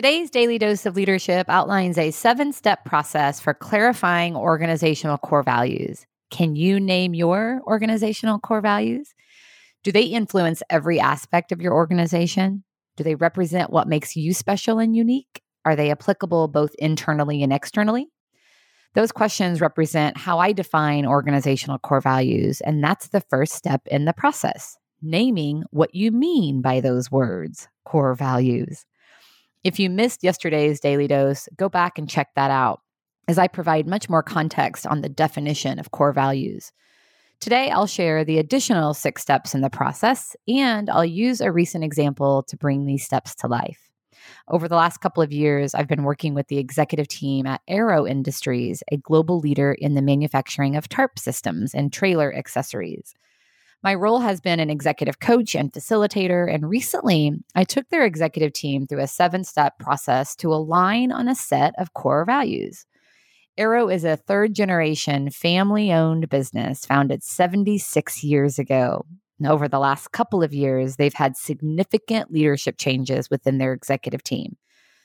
Today's Daily Dose of Leadership outlines a seven step process for clarifying organizational core values. Can you name your organizational core values? Do they influence every aspect of your organization? Do they represent what makes you special and unique? Are they applicable both internally and externally? Those questions represent how I define organizational core values, and that's the first step in the process naming what you mean by those words, core values. If you missed yesterday's daily dose, go back and check that out as I provide much more context on the definition of core values. Today, I'll share the additional six steps in the process, and I'll use a recent example to bring these steps to life. Over the last couple of years, I've been working with the executive team at Aero Industries, a global leader in the manufacturing of tarp systems and trailer accessories. My role has been an executive coach and facilitator, and recently I took their executive team through a seven step process to align on a set of core values. Aero is a third generation family owned business founded 76 years ago. Over the last couple of years, they've had significant leadership changes within their executive team.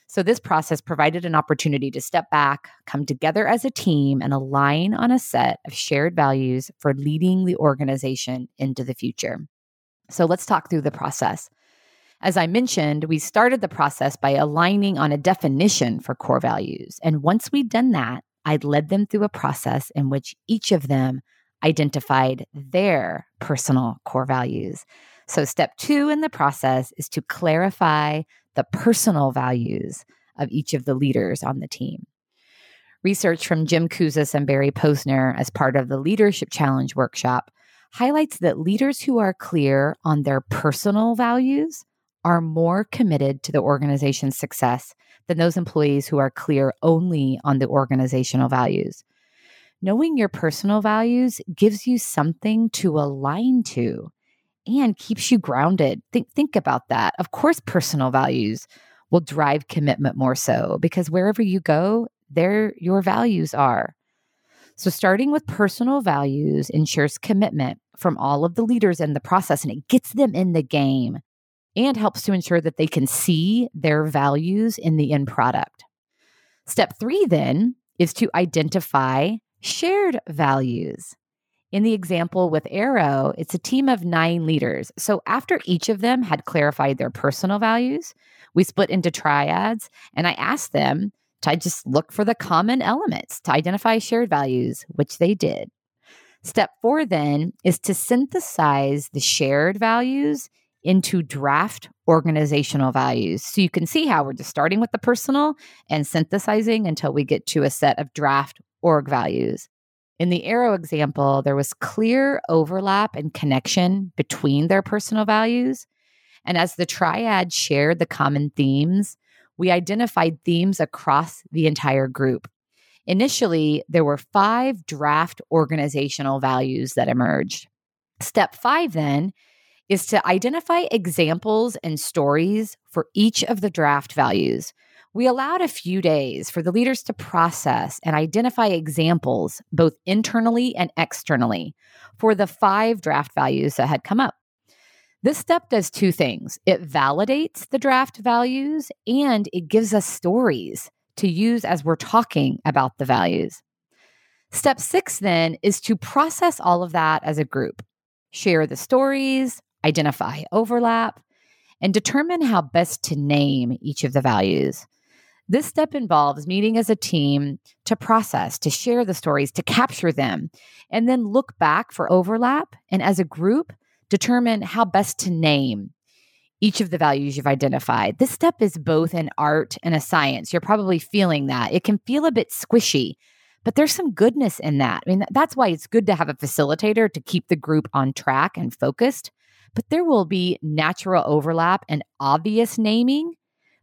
So, this process provided an opportunity to step back, come together as a team, and align on a set of shared values for leading the organization into the future. So, let's talk through the process. As I mentioned, we started the process by aligning on a definition for core values. And once we'd done that, I led them through a process in which each of them identified their personal core values. So, step two in the process is to clarify the personal values of each of the leaders on the team. Research from Jim Kouzes and Barry Posner as part of the Leadership Challenge workshop highlights that leaders who are clear on their personal values are more committed to the organization's success than those employees who are clear only on the organizational values knowing your personal values gives you something to align to and keeps you grounded. Think think about that. Of course personal values will drive commitment more so because wherever you go, there your values are. So starting with personal values ensures commitment from all of the leaders in the process and it gets them in the game and helps to ensure that they can see their values in the end product. Step 3 then is to identify shared values. In the example with Aero, it's a team of nine leaders. So after each of them had clarified their personal values, we split into triads and I asked them to just look for the common elements to identify shared values, which they did. Step four then is to synthesize the shared values into draft organizational values. So you can see how we're just starting with the personal and synthesizing until we get to a set of draft org values. In the Aero example, there was clear overlap and connection between their personal values. And as the triad shared the common themes, we identified themes across the entire group. Initially, there were five draft organizational values that emerged. Step five, then, is to identify examples and stories for each of the draft values we allowed a few days for the leaders to process and identify examples, both internally and externally, for the five draft values that had come up. This step does two things it validates the draft values and it gives us stories to use as we're talking about the values. Step six, then, is to process all of that as a group, share the stories, identify overlap, and determine how best to name each of the values. This step involves meeting as a team to process, to share the stories, to capture them, and then look back for overlap. And as a group, determine how best to name each of the values you've identified. This step is both an art and a science. You're probably feeling that. It can feel a bit squishy, but there's some goodness in that. I mean, that's why it's good to have a facilitator to keep the group on track and focused. But there will be natural overlap and obvious naming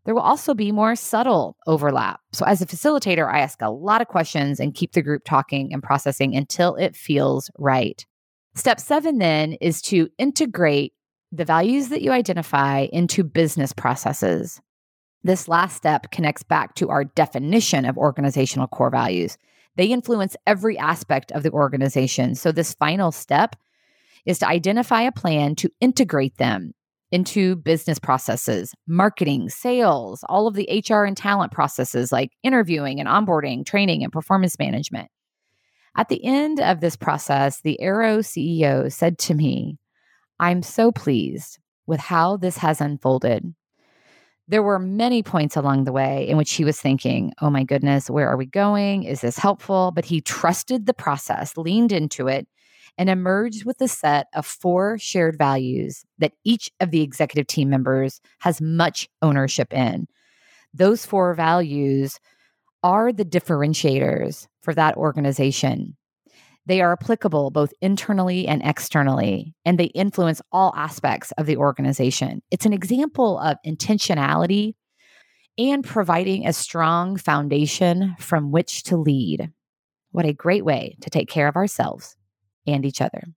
there will also be more subtle overlap. So, as a facilitator, I ask a lot of questions and keep the group talking and processing until it feels right. Step seven then is to integrate the values that you identify into business processes. This last step connects back to our definition of organizational core values. They influence every aspect of the organization. So, this final step is to identify a plan to integrate them into business processes, marketing, sales, all of the HR and talent processes like interviewing and onboarding, training, and performance management. At the end of this process, the Aero CEO said to me, I'm so pleased with how this has unfolded. There were many points along the way in which he was thinking, oh my goodness, where are we going? Is this helpful? But he trusted the process, leaned into it, and emerged with a set of four shared values that each of the executive team members has much ownership in. Those four values are the differentiators for that organization. They are applicable both internally and externally, and they influence all aspects of the organization. It's an example of intentionality and providing a strong foundation from which to lead. What a great way to take care of ourselves and each other.